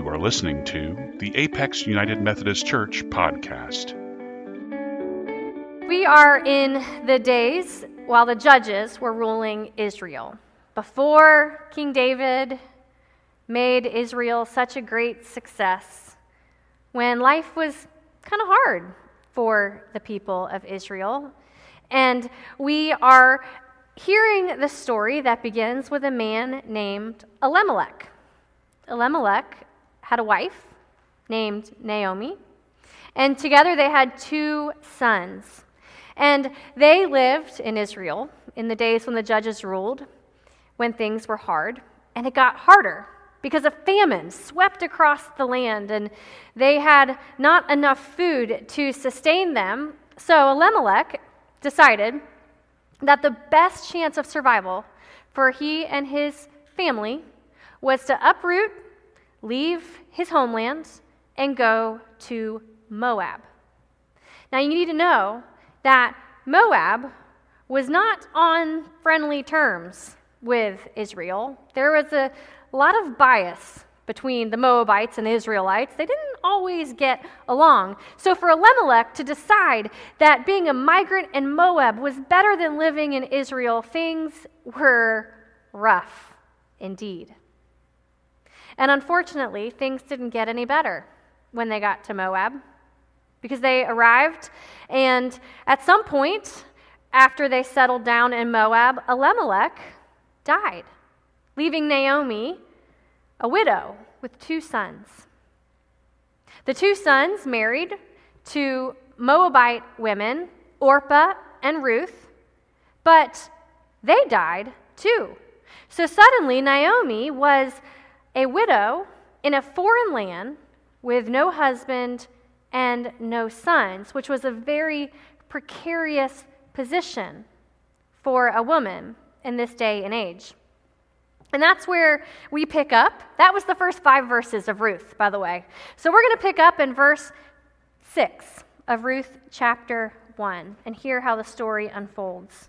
You are listening to the Apex United Methodist Church podcast. We are in the days while the judges were ruling Israel. Before King David made Israel such a great success, when life was kind of hard for the people of Israel. And we are hearing the story that begins with a man named Elimelech. Elimelech had a wife named Naomi, and together they had two sons. And they lived in Israel in the days when the judges ruled, when things were hard, and it got harder because a famine swept across the land and they had not enough food to sustain them. So Elimelech decided that the best chance of survival for he and his family was to uproot leave his homeland and go to Moab. Now, you need to know that Moab was not on friendly terms with Israel. There was a lot of bias between the Moabites and the Israelites. They didn't always get along. So, for Elimelech to decide that being a migrant in Moab was better than living in Israel, things were rough indeed. And unfortunately, things didn't get any better when they got to Moab because they arrived, and at some point, after they settled down in Moab, Elimelech died, leaving Naomi a widow with two sons. The two sons married to Moabite women, Orpah and Ruth, but they died too. So suddenly, Naomi was a widow in a foreign land with no husband and no sons, which was a very precarious position for a woman in this day and age. And that's where we pick up. That was the first five verses of Ruth, by the way. So we're going to pick up in verse 6 of Ruth chapter 1 and hear how the story unfolds.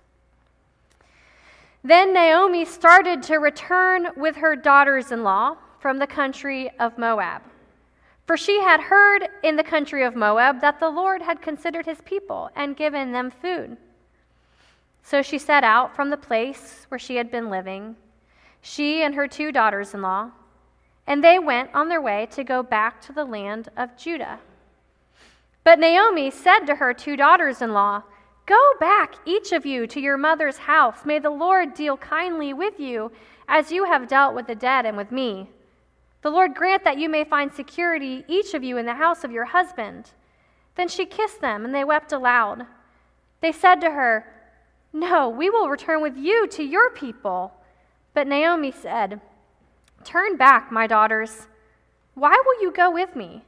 Then Naomi started to return with her daughters in law from the country of Moab. For she had heard in the country of Moab that the Lord had considered his people and given them food. So she set out from the place where she had been living, she and her two daughters in law, and they went on their way to go back to the land of Judah. But Naomi said to her two daughters in law, Go back, each of you, to your mother's house. May the Lord deal kindly with you, as you have dealt with the dead and with me. The Lord grant that you may find security, each of you, in the house of your husband. Then she kissed them, and they wept aloud. They said to her, No, we will return with you to your people. But Naomi said, Turn back, my daughters. Why will you go with me?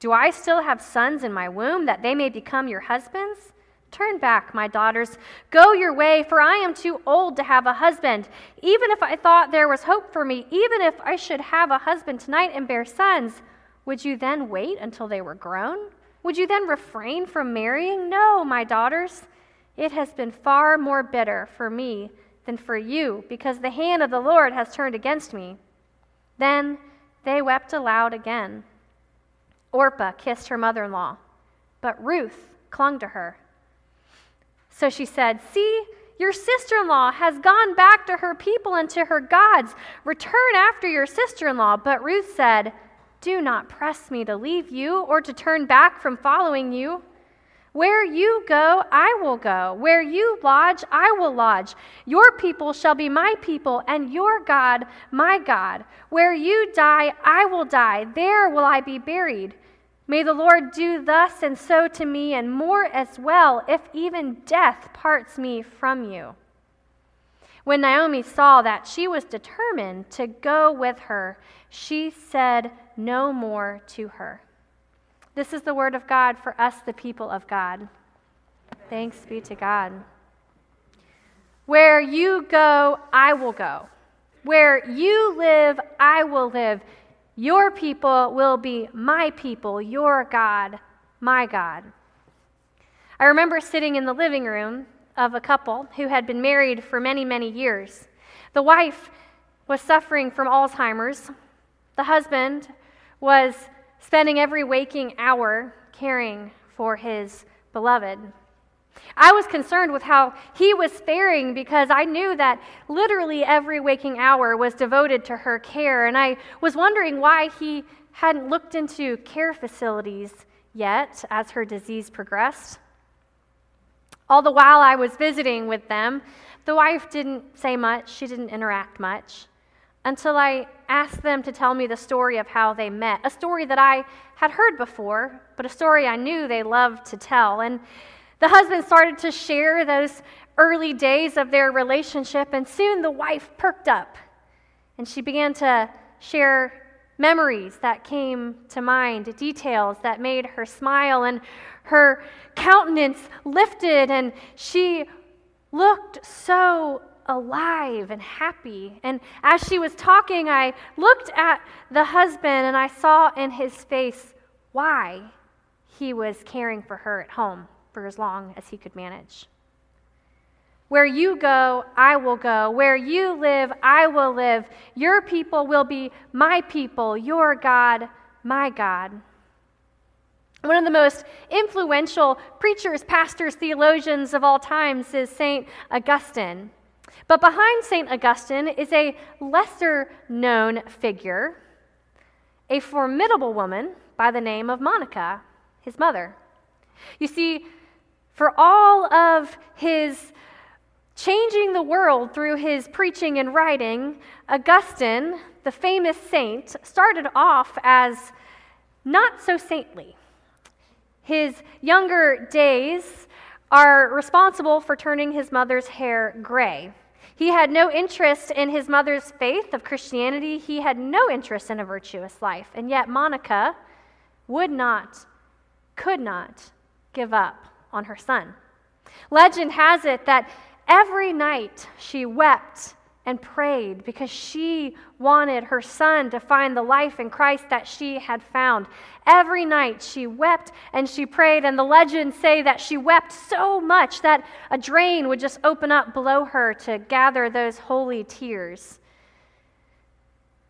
Do I still have sons in my womb that they may become your husbands? Turn back, my daughters. Go your way, for I am too old to have a husband. Even if I thought there was hope for me, even if I should have a husband tonight and bear sons, would you then wait until they were grown? Would you then refrain from marrying? No, my daughters. It has been far more bitter for me than for you, because the hand of the Lord has turned against me. Then they wept aloud again. Orpah kissed her mother in law, but Ruth clung to her. So she said, See, your sister in law has gone back to her people and to her gods. Return after your sister in law. But Ruth said, Do not press me to leave you or to turn back from following you. Where you go, I will go. Where you lodge, I will lodge. Your people shall be my people, and your God, my God. Where you die, I will die. There will I be buried. May the Lord do thus and so to me, and more as well, if even death parts me from you. When Naomi saw that she was determined to go with her, she said no more to her. This is the word of God for us, the people of God. Thanks be to God. Where you go, I will go. Where you live, I will live. Your people will be my people, your God, my God. I remember sitting in the living room of a couple who had been married for many, many years. The wife was suffering from Alzheimer's. The husband was spending every waking hour caring for his beloved. I was concerned with how he was faring because I knew that literally every waking hour was devoted to her care, and I was wondering why he hadn't looked into care facilities yet as her disease progressed. All the while I was visiting with them, the wife didn't say much, she didn't interact much until I asked them to tell me the story of how they met. A story that I had heard before, but a story I knew they loved to tell. And the husband started to share those early days of their relationship, and soon the wife perked up and she began to share memories that came to mind, details that made her smile, and her countenance lifted, and she looked so alive and happy. And as she was talking, I looked at the husband and I saw in his face why he was caring for her at home for as long as he could manage. Where you go, I will go. Where you live, I will live. Your people will be my people. Your God, my God. One of the most influential preachers, pastors, theologians of all times is St. Augustine. But behind St. Augustine is a lesser known figure, a formidable woman by the name of Monica, his mother. You see, for all of his changing the world through his preaching and writing, Augustine, the famous saint, started off as not so saintly. His younger days are responsible for turning his mother's hair gray. He had no interest in his mother's faith of Christianity. He had no interest in a virtuous life. And yet, Monica would not, could not give up on her son. Legend has it that every night she wept and prayed because she wanted her son to find the life in Christ that she had found. Every night she wept and she prayed, and the legends say that she wept so much that a drain would just open up below her to gather those holy tears.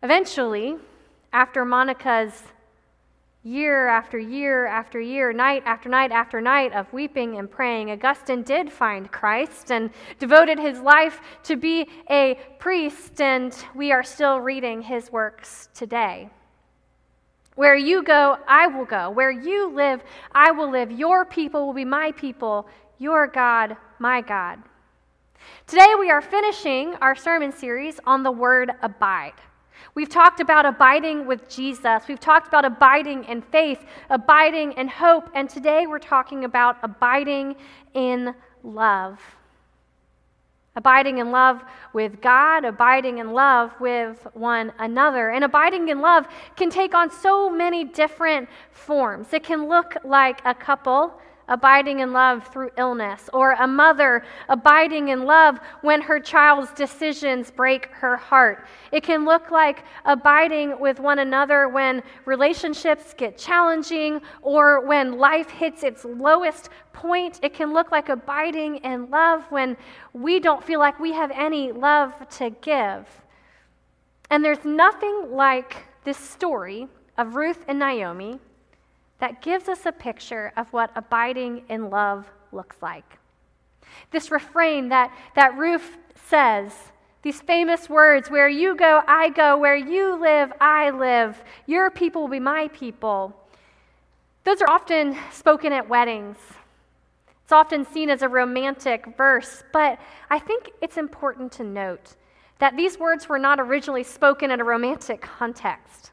Eventually, after Monica's year after year after year, night after night after night of weeping and praying, Augustine did find Christ and devoted his life to be a priest, and we are still reading his works today. Where you go, I will go. Where you live, I will live. Your people will be my people. Your God, my God. Today we are finishing our sermon series on the word abide. We've talked about abiding with Jesus. We've talked about abiding in faith, abiding in hope, and today we're talking about abiding in love. Abiding in love with God, abiding in love with one another. And abiding in love can take on so many different forms. It can look like a couple abiding in love through illness, or a mother abiding in love when her child's decisions break her heart. It can look like abiding with one another when relationships get challenging or when life hits its lowest point. It can look like abiding in love when we don't feel like we have any love to give. And there's nothing like this story of Ruth and Naomi that gives us a picture of what abiding in love looks like. This refrain that, that Ruth says, these famous words, where you go, I go, where you live, I live, your people will be my people. Those are often spoken at weddings. It's often seen as a romantic verse, but I think it's important to note that these words were not originally spoken in a romantic context.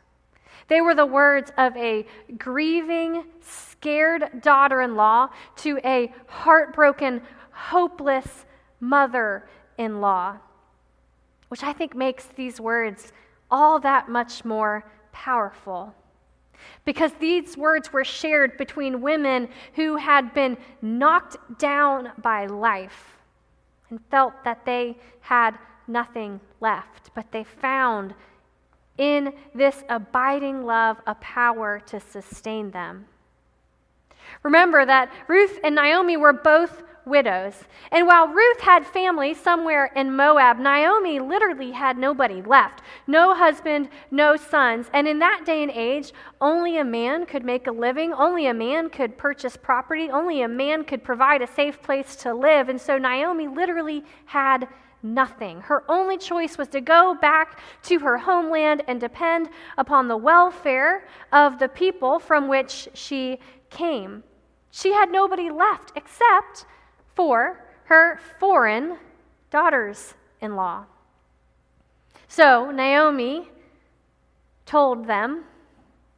They were the words of a grieving, scared daughter in law to a heartbroken, hopeless mother in law, which I think makes these words all that much more powerful. Because these words were shared between women who had been knocked down by life and felt that they had nothing left, but they found in this abiding love a power to sustain them. Remember that Ruth and Naomi were both widows. And while Ruth had family somewhere in Moab, Naomi literally had nobody left no husband, no sons. And in that day and age, only a man could make a living, only a man could purchase property, only a man could provide a safe place to live. And so Naomi literally had nothing. Her only choice was to go back to her homeland and depend upon the welfare of the people from which she came. She had nobody left except for her foreign daughters in law. So Naomi told them,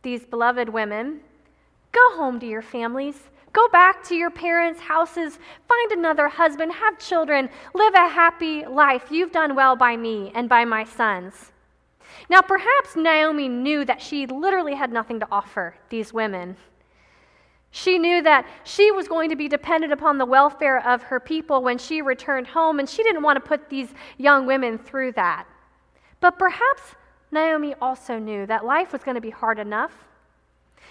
these beloved women, go home to your families. Go back to your parents' houses, find another husband, have children, live a happy life. You've done well by me and by my sons. Now, perhaps Naomi knew that she literally had nothing to offer these women. She knew that she was going to be dependent upon the welfare of her people when she returned home, and she didn't want to put these young women through that. But perhaps Naomi also knew that life was going to be hard enough,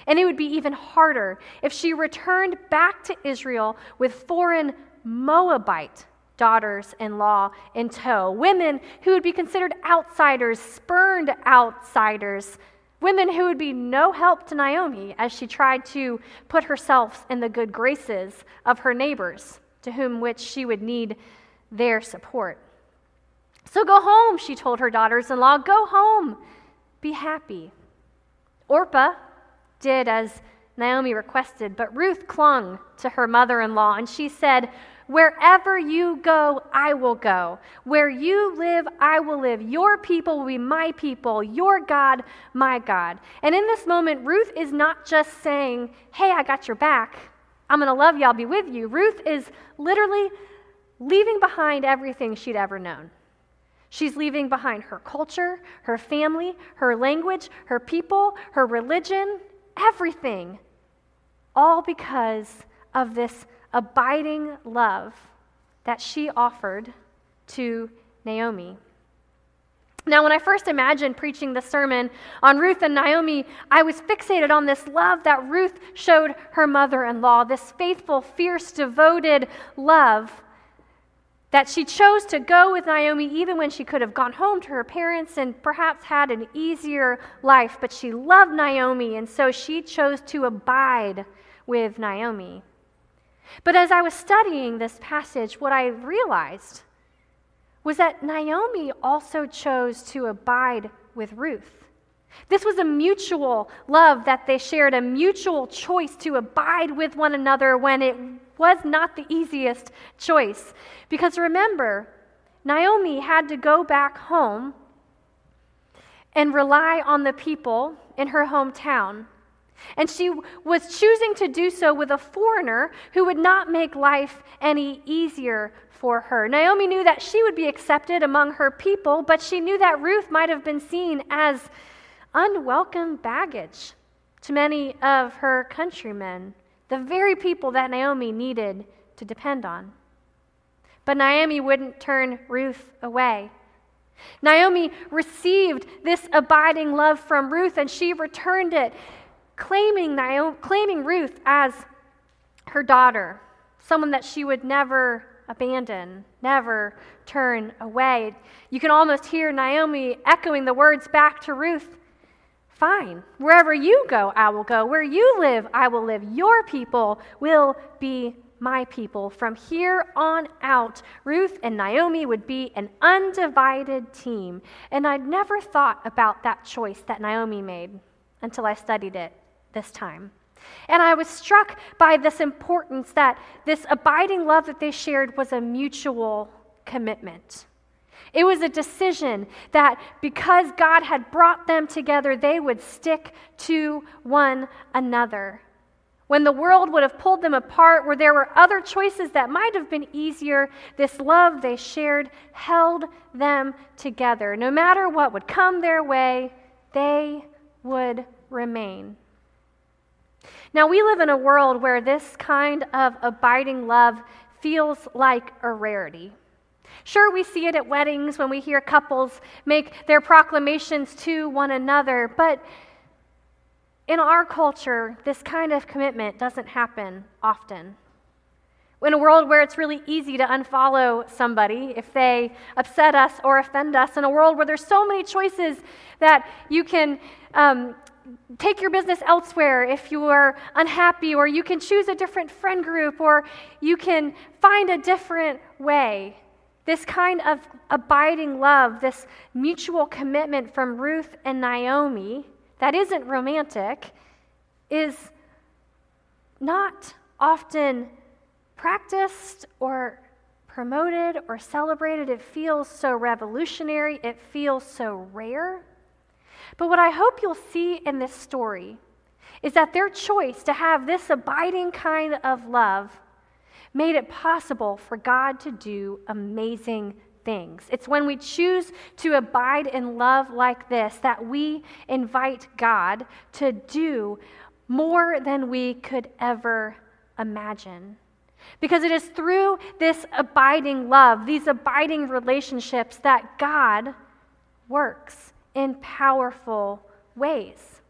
and it would be even harder if she returned back to Israel with foreign Moabite daughters in law in tow, women who would be considered outsiders, spurned outsiders, Women who would be no help to Naomi as she tried to put herself in the good graces of her neighbors, to whom which she would need their support. So go home, she told her daughters in law. Go home. Be happy. Orpah did as Naomi requested, but Ruth clung to her mother in law and she said, Wherever you go, I will go. Where you live, I will live. Your people will be my people. Your God, my God. And in this moment, Ruth is not just saying, Hey, I got your back. I'm going to love you. I'll be with you. Ruth is literally leaving behind everything she'd ever known. She's leaving behind her culture, her family, her language, her people, her religion, everything. All because of this abiding love that she offered to Naomi. Now, when I first imagined preaching the sermon on Ruth and Naomi, I was fixated on this love that Ruth showed her mother in law, this faithful, fierce, devoted love that she chose to go with Naomi even when she could have gone home to her parents and perhaps had an easier life. But she loved Naomi, and so she chose to abide with Naomi. But as I was studying this passage, what I realized was that Naomi also chose to abide with Ruth. This was a mutual love that they shared, a mutual choice to abide with one another when it was not the easiest choice. Because remember, Naomi had to go back home and rely on the people in her hometown and she was choosing to do so with a foreigner who would not make life any easier for her. Naomi knew that she would be accepted among her people, but she knew that Ruth might have been seen as unwelcome baggage to many of her countrymen, the very people that Naomi needed to depend on. But Naomi wouldn't turn Ruth away. Naomi received this abiding love from Ruth and she returned it claiming, Naomi, claiming Ruth as her daughter, someone that she would never abandon, never turn away. You can almost hear Naomi echoing the words back to Ruth Fine, wherever you go, I will go. Where you live, I will live. Your people will be my people. From here on out, Ruth and Naomi would be an undivided team. And I'd never thought about that choice that Naomi made until I studied it this time. And I was struck by this importance that this abiding love that they shared was a mutual commitment. It was a decision that because God had brought them together, they would stick to one another. When the world would have pulled them apart, where there were other choices that might have been easier, this love they shared held them together. No matter what would come their way, they would remain. Now, we live in a world where this kind of abiding love feels like a rarity. Sure, we see it at weddings when we hear couples make their proclamations to one another, but in our culture, this kind of commitment doesn't happen often. in a world where it's really easy to unfollow somebody if they upset us or offend us, in a world where there's so many choices that you can um, take your business elsewhere if you are unhappy, or you can choose a different friend group, or you can find a different way. This kind of abiding love, this mutual commitment from Ruth and Naomi that isn't romantic, is not often practiced or promoted or celebrated. It feels so revolutionary, it feels so rare. But what I hope you'll see in this story is that their choice to have this abiding kind of love made it possible for God to do amazing things. It's when we choose to abide in love like this that we invite God to do more than we could ever imagine. Because it is through this abiding love, these abiding relationships, that God works in powerful ways.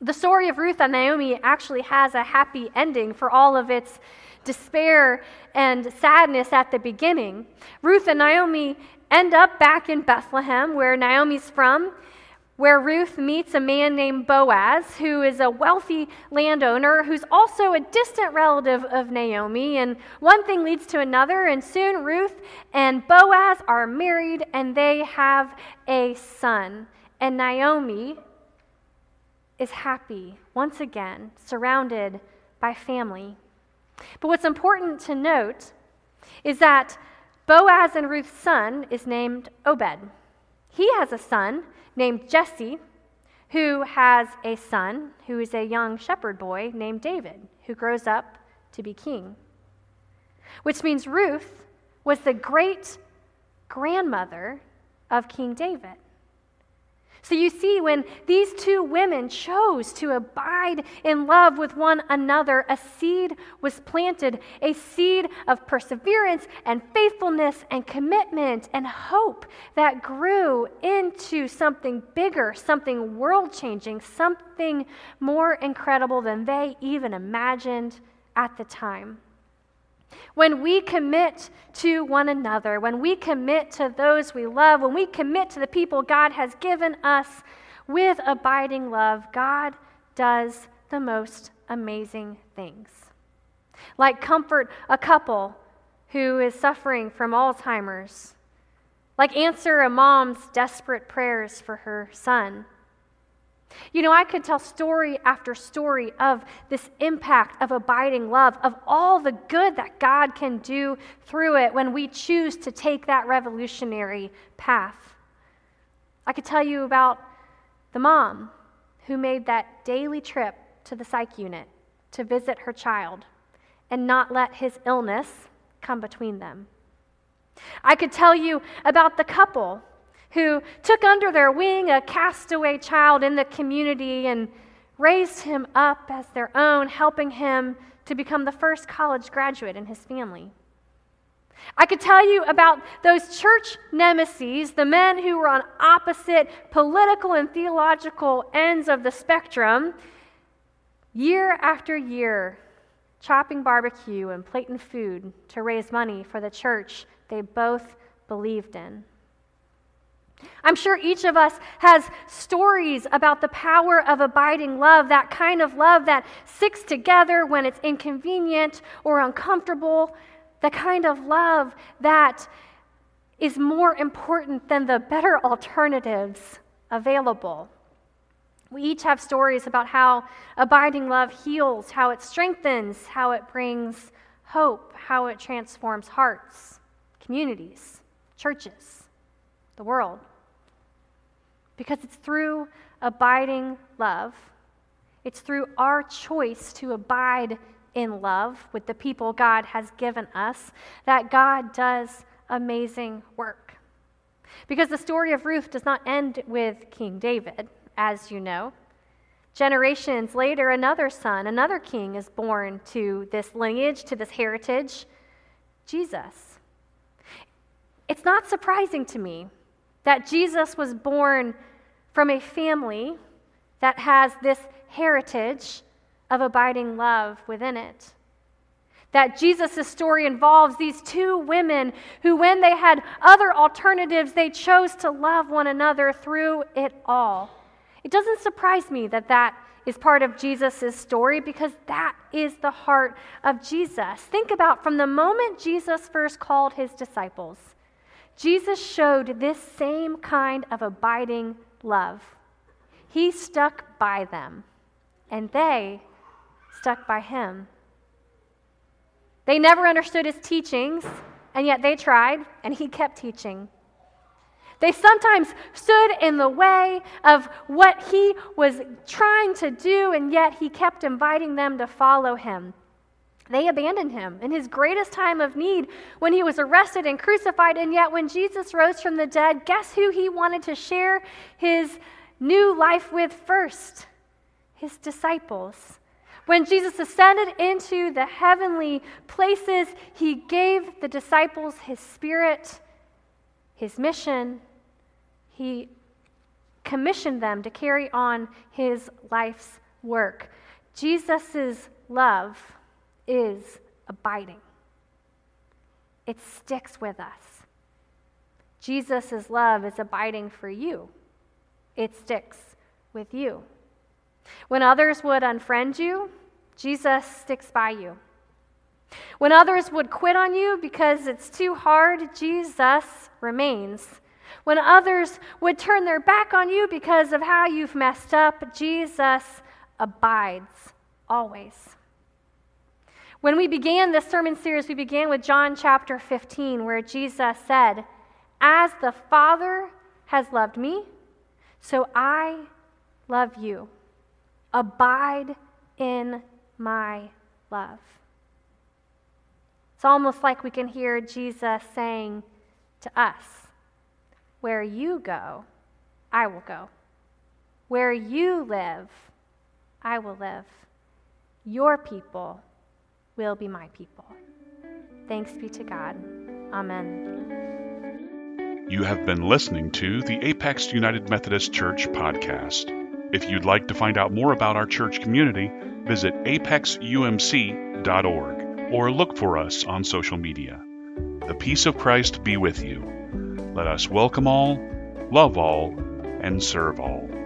The story of Ruth and Naomi actually has a happy ending for all of its despair and sadness at the beginning. Ruth and Naomi end up back in Bethlehem, where Naomi's from, where Ruth meets a man named Boaz, who is a wealthy landowner who's also a distant relative of Naomi. And one thing leads to another, and soon Ruth and Boaz are married and they have a son. And Naomi is happy once again, surrounded by family. But what's important to note is that Boaz and Ruth's son is named Obed. He has a son named Jesse, who has a son who is a young shepherd boy named David, who grows up to be king. Which means Ruth was the great grandmother of King David. So you see, when these two women chose to abide in love with one another, a seed was planted, a seed of perseverance and faithfulness and commitment and hope that grew into something bigger, something world changing, something more incredible than they even imagined at the time. When we commit to one another, when we commit to those we love, when we commit to the people God has given us with abiding love, God does the most amazing things. Like comfort a couple who is suffering from Alzheimer's, like answer a mom's desperate prayers for her son you know, I could tell story after story of this impact of abiding love, of all the good that God can do through it when we choose to take that revolutionary path. I could tell you about the mom who made that daily trip to the psych unit to visit her child and not let his illness come between them. I could tell you about the couple who took under their wing a castaway child in the community and raised him up as their own, helping him to become the first college graduate in his family. I could tell you about those church nemesis, the men who were on opposite political and theological ends of the spectrum, year after year, chopping barbecue and plating food to raise money for the church they both believed in. I'm sure each of us has stories about the power of abiding love, that kind of love that sticks together when it's inconvenient or uncomfortable, the kind of love that is more important than the better alternatives available. We each have stories about how abiding love heals, how it strengthens, how it brings hope, how it transforms hearts, communities, churches, the world. Because it's through abiding love, it's through our choice to abide in love with the people God has given us that God does amazing work. Because the story of Ruth does not end with King David, as you know. Generations later, another son, another king is born to this lineage, to this heritage Jesus. It's not surprising to me that Jesus was born from a family that has this heritage of abiding love within it. That Jesus' story involves these two women who, when they had other alternatives, they chose to love one another through it all. It doesn't surprise me that that is part of Jesus' story because that is the heart of Jesus. Think about from the moment Jesus first called his disciples, Jesus showed this same kind of abiding love. He stuck by them, and they stuck by him. They never understood his teachings, and yet they tried, and he kept teaching. They sometimes stood in the way of what he was trying to do, and yet he kept inviting them to follow him. They abandoned him in his greatest time of need when he was arrested and crucified, and yet when Jesus rose from the dead, guess who he wanted to share his new life with first? His disciples. When Jesus ascended into the heavenly places, he gave the disciples his spirit, his mission, he commissioned them to carry on his life's work. Jesus' love is abiding, it sticks with us. Jesus' love is abiding for you, it sticks with you. When others would unfriend you, Jesus sticks by you. When others would quit on you because it's too hard, Jesus remains. When others would turn their back on you because of how you've messed up, Jesus abides always. When we began this sermon series, we began with John chapter 15, where Jesus said, As the Father has loved me, so I love you. Abide in my love. It's almost like we can hear Jesus saying to us, where you go, I will go. Where you live, I will live. Your people will be my people. Thanks be to God. Amen. You have been listening to the Apex United Methodist Church podcast. If you'd like to find out more about our church community, visit apexumc.org or look for us on social media. The peace of Christ be with you. Let us welcome all, love all, and serve all.